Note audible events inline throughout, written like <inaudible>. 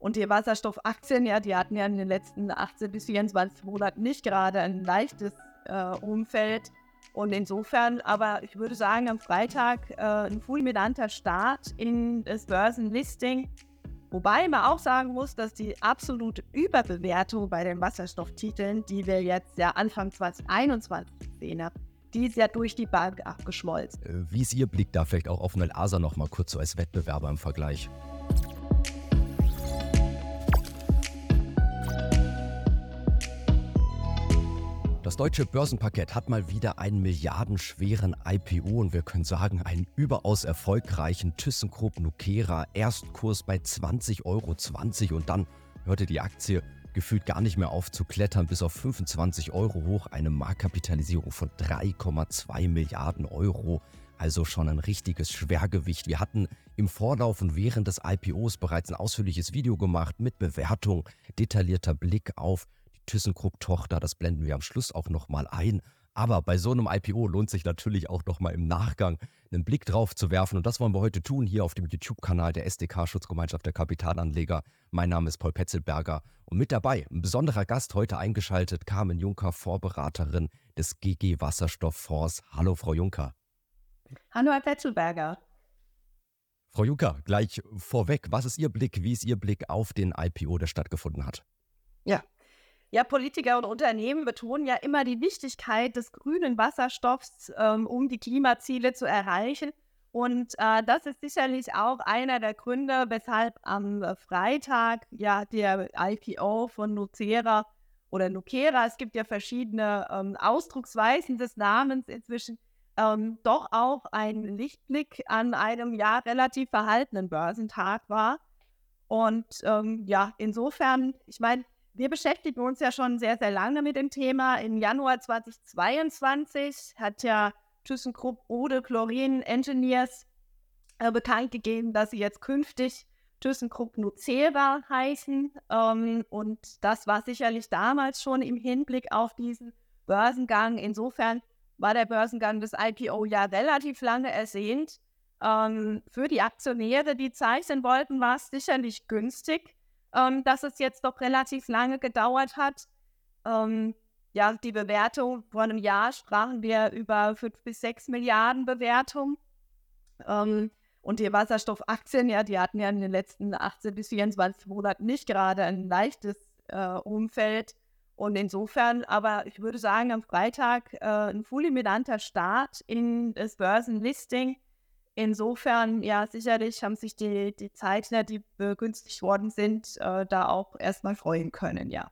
Und die Wasserstoffaktien, ja, die hatten ja in den letzten 18 bis 24 Monaten nicht gerade ein leichtes äh, Umfeld. Und insofern, aber ich würde sagen, am Freitag äh, ein fulminanter Start in das Börsenlisting. Wobei man auch sagen muss, dass die absolute Überbewertung bei den Wasserstofftiteln, die wir jetzt ja Anfang 2021 sehen haben, die ist ja durch die Bank abgeschmolzen. Äh, wie ist Ihr Blick da vielleicht auch auf Nelasa noch mal kurz so als Wettbewerber im Vergleich? Das deutsche Börsenparkett hat mal wieder einen milliardenschweren IPO und wir können sagen, einen überaus erfolgreichen ThyssenKrupp Nucera Erstkurs bei 20,20 Euro und dann hörte die Aktie gefühlt gar nicht mehr auf zu klettern bis auf 25 Euro hoch, eine Marktkapitalisierung von 3,2 Milliarden Euro. Also schon ein richtiges Schwergewicht. Wir hatten im Vorlauf und während des IPOs bereits ein ausführliches Video gemacht mit Bewertung, detaillierter Blick auf ThyssenKrupp-Tochter. Das blenden wir am Schluss auch nochmal ein. Aber bei so einem IPO lohnt sich natürlich auch nochmal im Nachgang einen Blick drauf zu werfen. Und das wollen wir heute tun hier auf dem YouTube-Kanal der SDK Schutzgemeinschaft der Kapitalanleger. Mein Name ist Paul Petzelberger und mit dabei ein besonderer Gast heute eingeschaltet, Carmen Juncker, Vorberaterin des GG Wasserstofffonds. Hallo, Frau Juncker. Hallo, Herr Petzelberger. Frau Juncker, gleich vorweg, was ist Ihr Blick, wie ist Ihr Blick auf den IPO, der stattgefunden hat? Ja, ja, Politiker und Unternehmen betonen ja immer die Wichtigkeit des grünen Wasserstoffs, ähm, um die Klimaziele zu erreichen. Und äh, das ist sicherlich auch einer der Gründe, weshalb am Freitag ja der IPO von Nucera oder Nucera, es gibt ja verschiedene ähm, Ausdrucksweisen des Namens inzwischen, ähm, doch auch ein Lichtblick an einem ja relativ verhaltenen Börsentag war. Und ähm, ja, insofern, ich meine, wir beschäftigen uns ja schon sehr, sehr lange mit dem Thema. Im Januar 2022 hat ja ThyssenKrupp Ode Chlorin Engineers äh, bekannt gegeben, dass sie jetzt künftig ThyssenKrupp Nucera heißen. Ähm, und das war sicherlich damals schon im Hinblick auf diesen Börsengang. Insofern war der Börsengang des IPO ja relativ lange ersehnt. Ähm, für die Aktionäre, die zeichnen wollten, war es sicherlich günstig ähm, dass es jetzt doch relativ lange gedauert hat. Ähm, ja, die Bewertung vor einem Jahr sprachen wir über 5 bis 6 Milliarden Bewertung. Ähm, und die Wasserstoffaktien, ja, die hatten ja in den letzten 18 bis 24 Monaten nicht gerade ein leichtes äh, Umfeld. Und insofern, aber ich würde sagen, am Freitag äh, ein fulminanter Start in das Börsenlisting Insofern, ja, sicherlich haben sich die, die Zeichner, die begünstigt worden sind, äh, da auch erstmal freuen können, ja.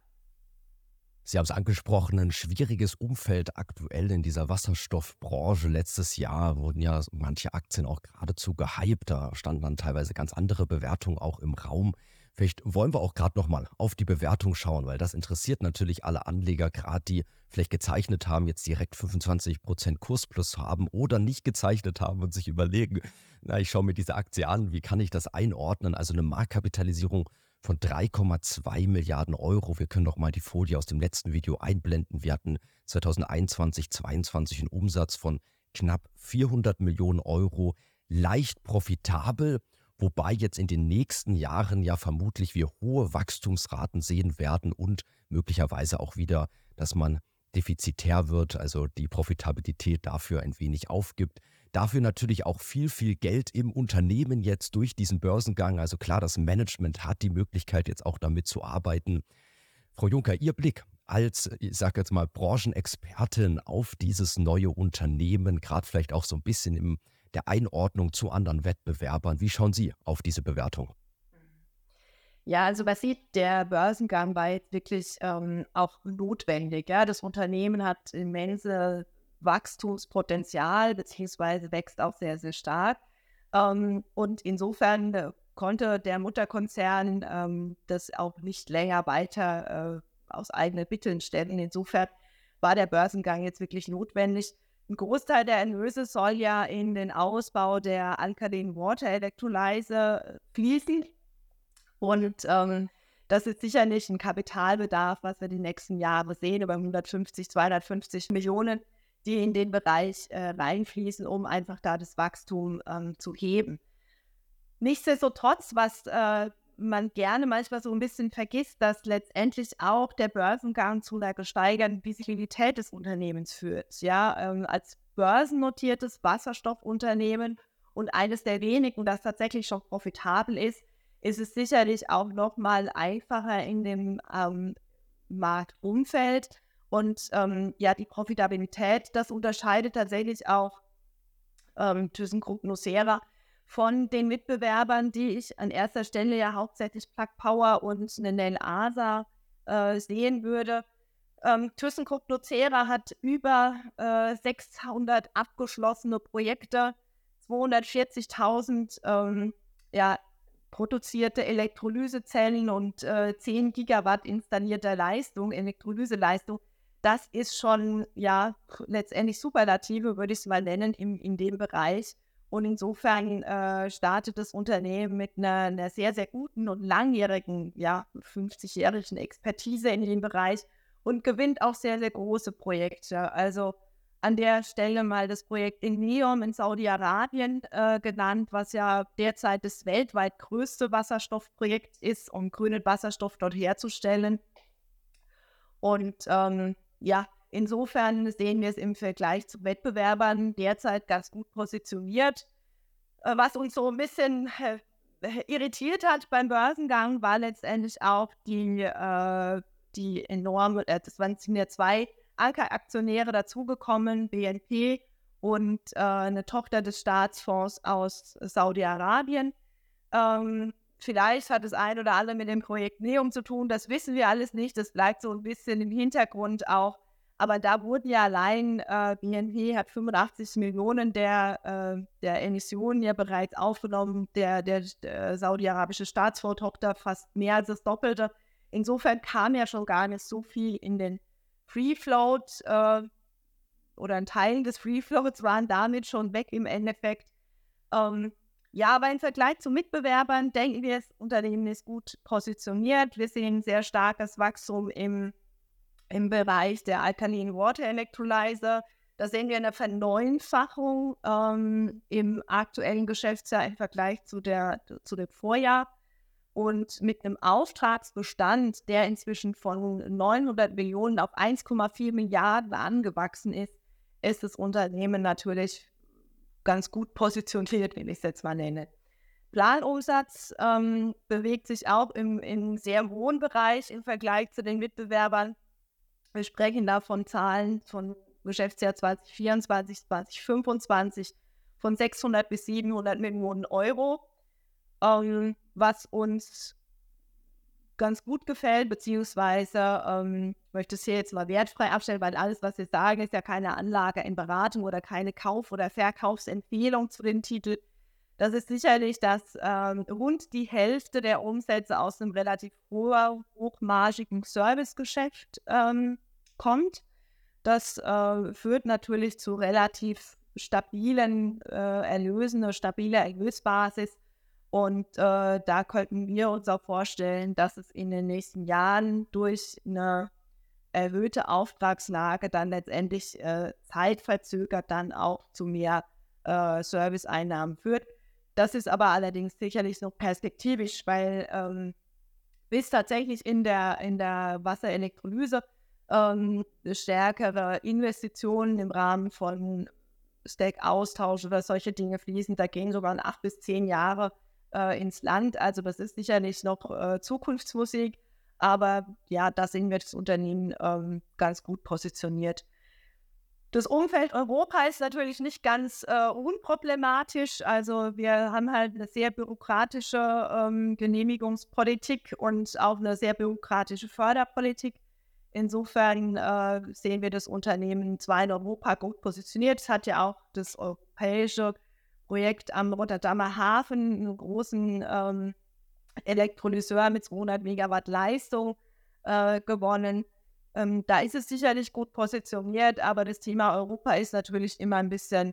Sie haben es angesprochen, ein schwieriges Umfeld aktuell in dieser Wasserstoffbranche. Letztes Jahr wurden ja manche Aktien auch geradezu gehypt. Da standen dann teilweise ganz andere Bewertungen auch im Raum. Vielleicht wollen wir auch gerade nochmal auf die Bewertung schauen, weil das interessiert natürlich alle Anleger, gerade die vielleicht gezeichnet haben, jetzt direkt 25% Kursplus haben oder nicht gezeichnet haben und sich überlegen, na, ich schaue mir diese Aktie an, wie kann ich das einordnen? Also eine Marktkapitalisierung von 3,2 Milliarden Euro. Wir können doch mal die Folie aus dem letzten Video einblenden. Wir hatten 2021, 2022 einen Umsatz von knapp 400 Millionen Euro, leicht profitabel wobei jetzt in den nächsten Jahren ja vermutlich wir hohe Wachstumsraten sehen werden und möglicherweise auch wieder, dass man defizitär wird, also die Profitabilität dafür ein wenig aufgibt. Dafür natürlich auch viel, viel Geld im Unternehmen jetzt durch diesen Börsengang. Also klar, das Management hat die Möglichkeit jetzt auch damit zu arbeiten. Frau Juncker, Ihr Blick als, ich sage jetzt mal, Branchenexpertin auf dieses neue Unternehmen, gerade vielleicht auch so ein bisschen im der Einordnung zu anderen Wettbewerbern. Wie schauen Sie auf diese Bewertung? Ja, also man sieht, der Börsengang war jetzt wirklich ähm, auch notwendig. Ja? Das Unternehmen hat immense Wachstumspotenzial, beziehungsweise wächst auch sehr, sehr stark. Ähm, und insofern äh, konnte der Mutterkonzern ähm, das auch nicht länger weiter äh, aus eigenen Mitteln stellen. Insofern war der Börsengang jetzt wirklich notwendig. Ein Großteil der Erlöse soll ja in den Ausbau der Alkaline Water Electrolyzer fließen. Und ähm, das ist sicherlich ein Kapitalbedarf, was wir die nächsten Jahre sehen, über 150, 250 Millionen, die in den Bereich äh, reinfließen, um einfach da das Wachstum ähm, zu heben. Nichtsdestotrotz, was, äh, man gerne manchmal so ein bisschen vergisst, dass letztendlich auch der Börsengang zu einer gesteigerten Visibilität des Unternehmens führt. Ja, ähm, als börsennotiertes Wasserstoffunternehmen und eines der wenigen, das tatsächlich schon profitabel ist, ist es sicherlich auch noch mal einfacher in dem ähm, Marktumfeld. Und ähm, ja, die Profitabilität, das unterscheidet tatsächlich auch ähm, ThyssenKrupp Nucera von den Mitbewerbern, die ich an erster Stelle ja hauptsächlich Plug Power und Nenel Asa äh, sehen würde. Ähm, ThyssenKrupp Nucera hat über äh, 600 abgeschlossene Projekte, 240.000 ähm, ja, produzierte Elektrolysezellen und äh, 10 Gigawatt installierter Leistung, Elektrolyseleistung. Das ist schon ja letztendlich Superlative, würde ich es mal nennen, im, in dem Bereich. Und insofern äh, startet das Unternehmen mit einer, einer, sehr, sehr guten und langjährigen, ja, 50-jährigen Expertise in dem Bereich und gewinnt auch sehr, sehr große Projekte. Also an der Stelle mal das Projekt in Neom in Saudi-Arabien äh, genannt, was ja derzeit das weltweit größte Wasserstoffprojekt ist, um grünen Wasserstoff dort herzustellen. Und ähm, ja, Insofern sehen wir es im Vergleich zu Wettbewerbern derzeit ganz gut positioniert. Äh, was uns so ein bisschen äh, irritiert hat beim Börsengang, war letztendlich auch die, äh, die enorme, äh, das waren sind ja zwei Ankeraktionäre dazugekommen, BNP und äh, eine Tochter des Staatsfonds aus Saudi-Arabien. Ähm, vielleicht hat das ein oder andere mit dem Projekt Neum zu tun, das wissen wir alles nicht. Das bleibt so ein bisschen im Hintergrund auch aber da wurden ja allein, äh, BNP hat 85 Millionen der, äh, der Emissionen ja bereits aufgenommen, der, der, der saudi-arabische Staatsvortochter fast mehr als das Doppelte. Insofern kam ja schon gar nicht so viel in den Free Float äh, oder ein Teil des Free Floats waren damit schon weg im Endeffekt. Ähm, ja, aber im Vergleich zu Mitbewerbern denken wir, das Unternehmen ist gut positioniert. Wir sehen sehr starkes Wachstum im im Bereich der Alkaline Water Electrolyzer. Da sehen wir eine Verneunfachung ähm, im aktuellen Geschäftsjahr im Vergleich zu, der, zu dem Vorjahr. Und mit einem Auftragsbestand, der inzwischen von 900 Millionen auf 1,4 Milliarden angewachsen ist, ist das Unternehmen natürlich ganz gut positioniert, wenn ich es jetzt mal nenne. Planumsatz ähm, bewegt sich auch im, im sehr hohen Bereich im Vergleich zu den Mitbewerbern. Wir sprechen da von Zahlen von Geschäftsjahr 2024, 2025 von 600 bis 700 Millionen Euro, ähm, was uns ganz gut gefällt, beziehungsweise ähm, ich möchte es hier jetzt mal wertfrei abstellen, weil alles, was wir sagen, ist ja keine Anlage in Beratung oder keine Kauf- oder Verkaufsempfehlung zu dem Titel. Das ist sicherlich, dass ähm, rund die Hälfte der Umsätze aus einem relativ hoher, hochmargigen Servicegeschäft ähm, kommt. Das äh, führt natürlich zu relativ stabilen äh, Erlösen, eine stabile Erlösbasis. Und äh, da könnten wir uns auch vorstellen, dass es in den nächsten Jahren durch eine erhöhte Auftragslage dann letztendlich äh, zeitverzögert dann auch zu mehr äh, Serviceeinnahmen führt. Das ist aber allerdings sicherlich noch perspektivisch, weil ähm, bis tatsächlich in der, in der Wasserelektrolyse ähm, stärkere Investitionen im Rahmen von Stack-Austausch oder solche Dinge fließen, da gehen sogar acht bis zehn Jahre äh, ins Land. Also das ist sicherlich noch äh, Zukunftsmusik, aber ja, da sehen wir das Unternehmen ähm, ganz gut positioniert. Das Umfeld Europa ist natürlich nicht ganz äh, unproblematisch. Also wir haben halt eine sehr bürokratische ähm, Genehmigungspolitik und auch eine sehr bürokratische Förderpolitik. Insofern äh, sehen wir das Unternehmen zwar in Europa gut positioniert. Es hat ja auch das europäische Projekt am Rotterdamer Hafen, einen großen ähm, Elektrolyseur mit 200 Megawatt Leistung äh, gewonnen. Ähm, da ist es sicherlich gut positioniert, aber das Thema Europa ist natürlich immer ein bisschen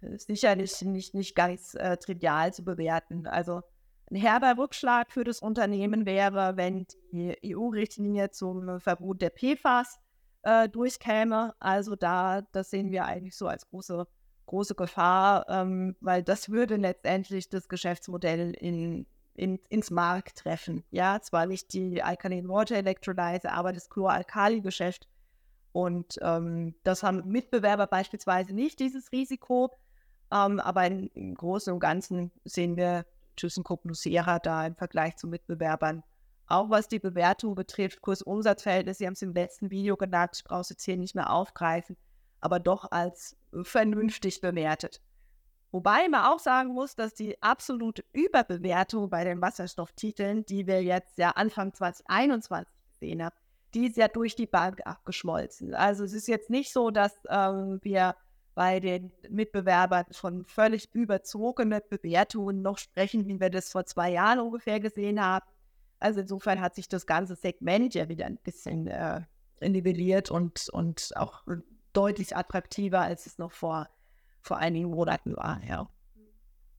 äh, sicherlich nicht, nicht ganz äh, trivial zu bewerten. Also ein herber Rückschlag für das Unternehmen wäre, wenn die EU-Richtlinie zum Verbot der PFAS äh, durchkäme. Also da, das sehen wir eigentlich so als große, große Gefahr, ähm, weil das würde letztendlich das Geschäftsmodell in in, ins Markt treffen. Ja, zwar nicht die Alkaline Water Electrolyzer, aber das Chloralkali-Geschäft. Und ähm, das haben Mitbewerber beispielsweise nicht, dieses Risiko. Ähm, aber im Großen und Ganzen sehen wir ThyssenKrupp Nucera da im Vergleich zu Mitbewerbern. Auch was die Bewertung betrifft, Kurs-Umsatz-Verhältnis, Sie haben es im letzten Video genannt, ich brauche es jetzt hier nicht mehr aufgreifen, aber doch als vernünftig bewertet. Wobei man auch sagen muss, dass die absolute Überbewertung bei den Wasserstofftiteln, die wir jetzt ja Anfang 2021 gesehen haben, die ist ja durch die Bank abgeschmolzen. Also es ist jetzt nicht so, dass ähm, wir bei den Mitbewerbern von völlig überzogenen Bewertungen noch sprechen, wie wir das vor zwei Jahren ungefähr gesehen haben. Also insofern hat sich das ganze Segment ja wieder ein bisschen äh, nivelliert und, und auch deutlich attraktiver, als es noch vor vor einigen Monaten war, ja.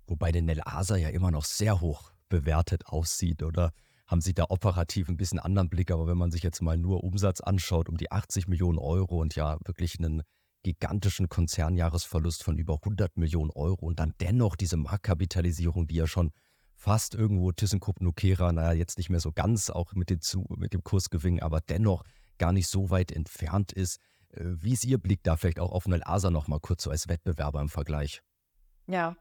Wobei der Nel Asa ja immer noch sehr hoch bewertet aussieht, oder? Haben Sie da operativ ein bisschen anderen Blick, aber wenn man sich jetzt mal nur Umsatz anschaut, um die 80 Millionen Euro und ja wirklich einen gigantischen Konzernjahresverlust von über 100 Millionen Euro und dann dennoch diese Marktkapitalisierung, die ja schon fast irgendwo ThyssenKrupp Nucera, naja, jetzt nicht mehr so ganz, auch mit, den, mit dem Kursgewinn, aber dennoch gar nicht so weit entfernt ist. Wie ist Ihr Blick da vielleicht auch auf Nel Asa nochmal kurz so als Wettbewerber im Vergleich? Ja,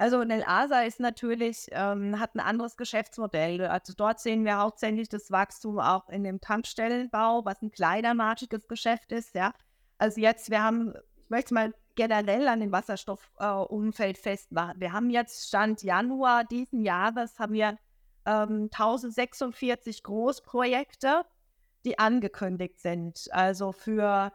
also Nel Asa ist natürlich, ähm, hat ein anderes Geschäftsmodell. Also dort sehen wir hauptsächlich das Wachstum auch in dem Tankstellenbau, was ein kleinermarkiges Geschäft ist, ja. Also jetzt, wir haben, ich möchte mal generell an dem Wasserstoffumfeld äh, festmachen. Wir haben jetzt Stand Januar diesen Jahres haben wir ähm, 1046 Großprojekte die angekündigt sind. Also für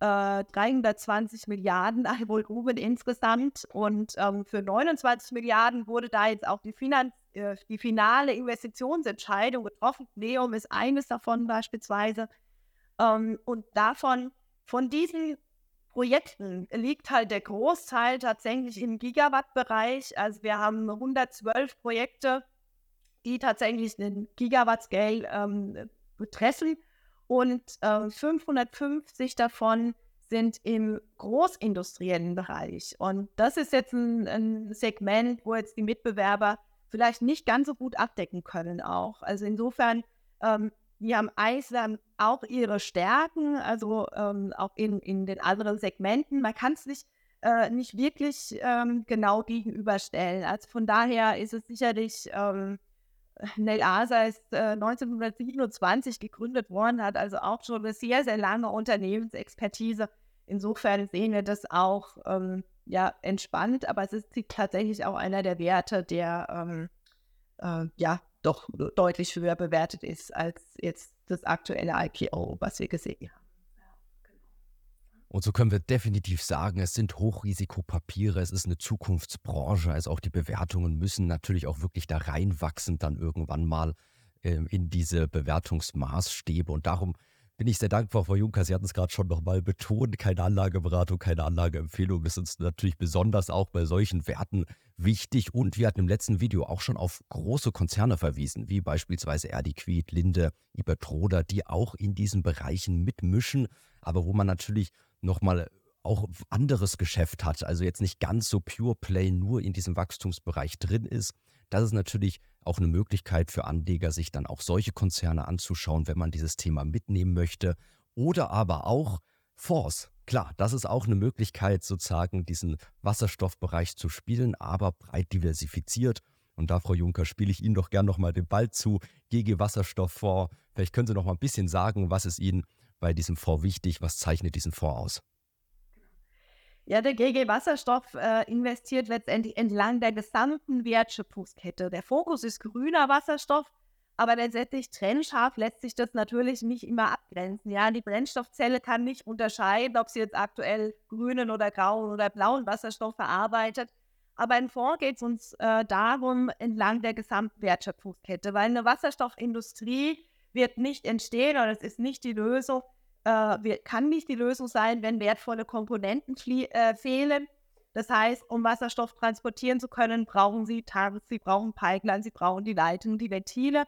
äh, 320 Milliarden <laughs> Volumen insgesamt und ähm, für 29 Milliarden wurde da jetzt auch die, Finanz äh, die finale Investitionsentscheidung getroffen. Neum ist eines davon beispielsweise. Ähm, und davon, von diesen Projekten liegt halt der Großteil tatsächlich im Gigawatt-Bereich. Also wir haben 112 Projekte, die tatsächlich den Gigawatt-Scale ähm, betreffen und äh, 550 davon sind im großindustriellen Bereich. Und das ist jetzt ein, ein, Segment, wo jetzt die Mitbewerber vielleicht nicht ganz so gut abdecken können auch. Also insofern, ähm, die haben Eisland auch ihre Stärken, also ähm, auch in, in den anderen Segmenten. Man kann es nicht, äh, nicht wirklich ähm, genau gegenüberstellen. Also von daher ist es sicherlich ähm, Nel Asa ist äh, 1927 gegründet worden, hat also auch schon eine sehr, sehr lange Unternehmensexpertise. Insofern sehen wir das auch ähm, ja, entspannt, aber es ist tatsächlich auch einer der Werte, der ähm, äh, ja doch deutlich höher bewertet ist als jetzt das aktuelle IPO, was wir gesehen haben. Und so können wir definitiv sagen, es sind Hochrisikopapiere, es ist eine Zukunftsbranche, also auch die Bewertungen müssen natürlich auch wirklich da reinwachsen, dann irgendwann mal äh, in diese Bewertungsmaßstäbe. Und darum bin ich sehr dankbar, Frau Juncker. Sie hatten es gerade schon nochmal betont, keine Anlageberatung, keine Anlageempfehlung. Ist uns natürlich besonders auch bei solchen Werten wichtig. Und wir hatten im letzten Video auch schon auf große Konzerne verwiesen, wie beispielsweise Erdiquid, Linde, Ibertroda, die auch in diesen Bereichen mitmischen, aber wo man natürlich nochmal auch anderes Geschäft hat, also jetzt nicht ganz so Pure Play nur in diesem Wachstumsbereich drin ist. Das ist natürlich auch eine Möglichkeit für Anleger, sich dann auch solche Konzerne anzuschauen, wenn man dieses Thema mitnehmen möchte. Oder aber auch Fonds. Klar, das ist auch eine Möglichkeit, sozusagen diesen Wasserstoffbereich zu spielen, aber breit diversifiziert. Und da, Frau Juncker, spiele ich Ihnen doch gern nochmal den Ball zu. GG Wasserstofffonds. Vielleicht können Sie noch mal ein bisschen sagen, was ist Ihnen bei diesem Fonds wichtig? Was zeichnet diesen Fonds aus? Ja, der GG Wasserstoff äh, investiert letztendlich entlang der gesamten Wertschöpfungskette. Der Fokus ist grüner Wasserstoff, aber letztendlich trennscharf lässt sich das natürlich nicht immer abgrenzen. Ja, die Brennstoffzelle kann nicht unterscheiden, ob sie jetzt aktuell grünen oder grauen oder blauen Wasserstoff verarbeitet. Aber im Fonds geht es uns äh, darum, entlang der gesamten Wertschöpfungskette, weil eine Wasserstoffindustrie wird nicht entstehen oder es ist nicht die Lösung, äh, kann nicht die Lösung sein, wenn wertvolle Komponenten äh, fehlen. Das heißt, um Wasserstoff transportieren zu können, brauchen Sie Tanks, Sie brauchen Pipeline, Sie brauchen die Leitungen, die Ventile.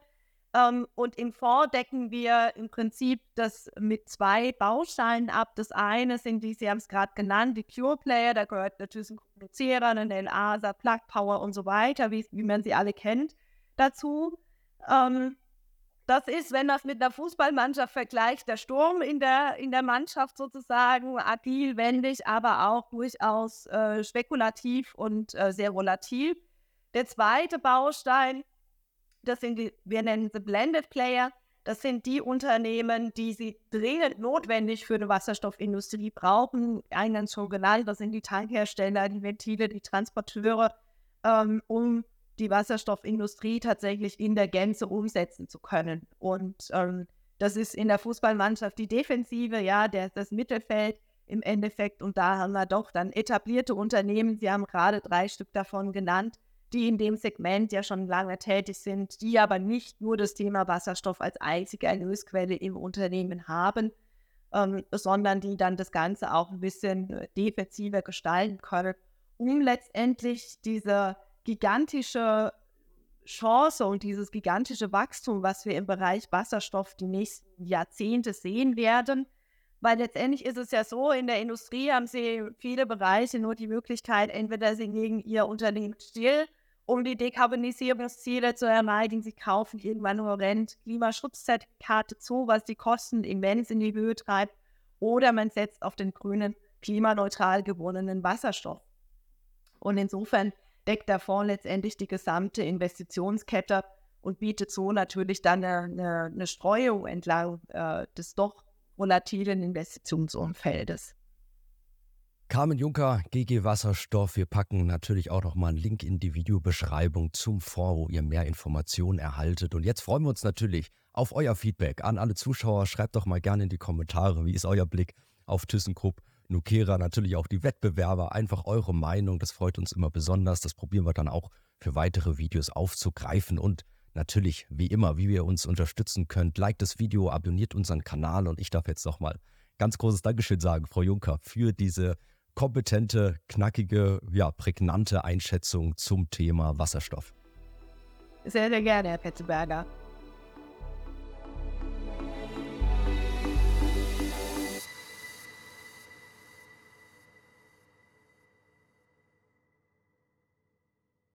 Ähm, und im Fonds decken wir im Prinzip das mit zwei Bausteinen ab. Das eine sind die, Sie haben es gerade genannt, die Pure Player, da gehört natürlich ein Kommunizierer, ein LASA, Plug Power und so weiter, wie, wie man sie alle kennt. dazu. Ähm, das ist, wenn man es mit einer Fußballmannschaft vergleicht, der Sturm in der, in der Mannschaft sozusagen, agil, wendig, aber auch durchaus äh, spekulativ und äh, sehr volatil. Der zweite Baustein, das sind die, wir nennen sie Blended Player, das sind die Unternehmen, die sie dringend notwendig für eine Wasserstoffindustrie brauchen. Eingangs schon genannt, das sind die Tankhersteller, die Ventile, die Transporteure, ähm, um die Wasserstoffindustrie tatsächlich in der Gänze umsetzen zu können. Und ähm, das ist in der Fußballmannschaft die Defensive, ja, der, das Mittelfeld im Endeffekt. Und da haben wir doch dann etablierte Unternehmen, Sie haben gerade drei Stück davon genannt, die in dem Segment ja schon lange tätig sind, die aber nicht nur das Thema Wasserstoff als einzige Erlösquelle im Unternehmen haben, ähm, sondern die dann das Ganze auch ein bisschen äh, defensiver gestalten können, um letztendlich diese gigantische Chance und dieses gigantische Wachstum, was wir im Bereich Wasserstoff die nächsten Jahrzehnte sehen werden. Weil letztendlich ist es ja so, in der Industrie haben sie viele Bereiche nur die Möglichkeit, entweder sie legen ihr Unternehmen still, um die Dekarbonisierungsziele zu erreichen. Sie kaufen irgendwann horrend Klimaschutzzertifikate zu, was die Kosten immens in die Höhe treibt. Oder man setzt auf den grünen, klimaneutral gewonnenen Wasserstoff. Und insofern deckt der Fonds letztendlich die gesamte Investitionskette und bietet so natürlich dann eine, eine, Streuung entlang äh, des doch volatilen Investitionsumfeldes. Carmen Juncker, GG Wasserstoff. Wir packen natürlich auch noch mal einen Link in die Videobeschreibung zum Fonds, wo ihr mehr Informationen erhaltet. Und jetzt freuen wir uns natürlich auf euer Feedback an alle Zuschauer. Schreibt doch mal gerne in die Kommentare, wie ist euer Blick auf ThyssenKrupp Nukera, natürlich auch die Wettbewerber, einfach eure Meinung. Das freut uns immer besonders. Das probieren wir dann auch für weitere Videos aufzugreifen und natürlich, wie immer, wie ihr uns unterstützen könnt. Like das Video, abonniert unseren Kanal und ich darf jetzt nochmal ganz großes Dankeschön sagen, Frau Juncker, für diese kompetente, knackige, ja, prägnante Einschätzung zum Thema Wasserstoff. Sehr, sehr gerne, Herr Petzeberger.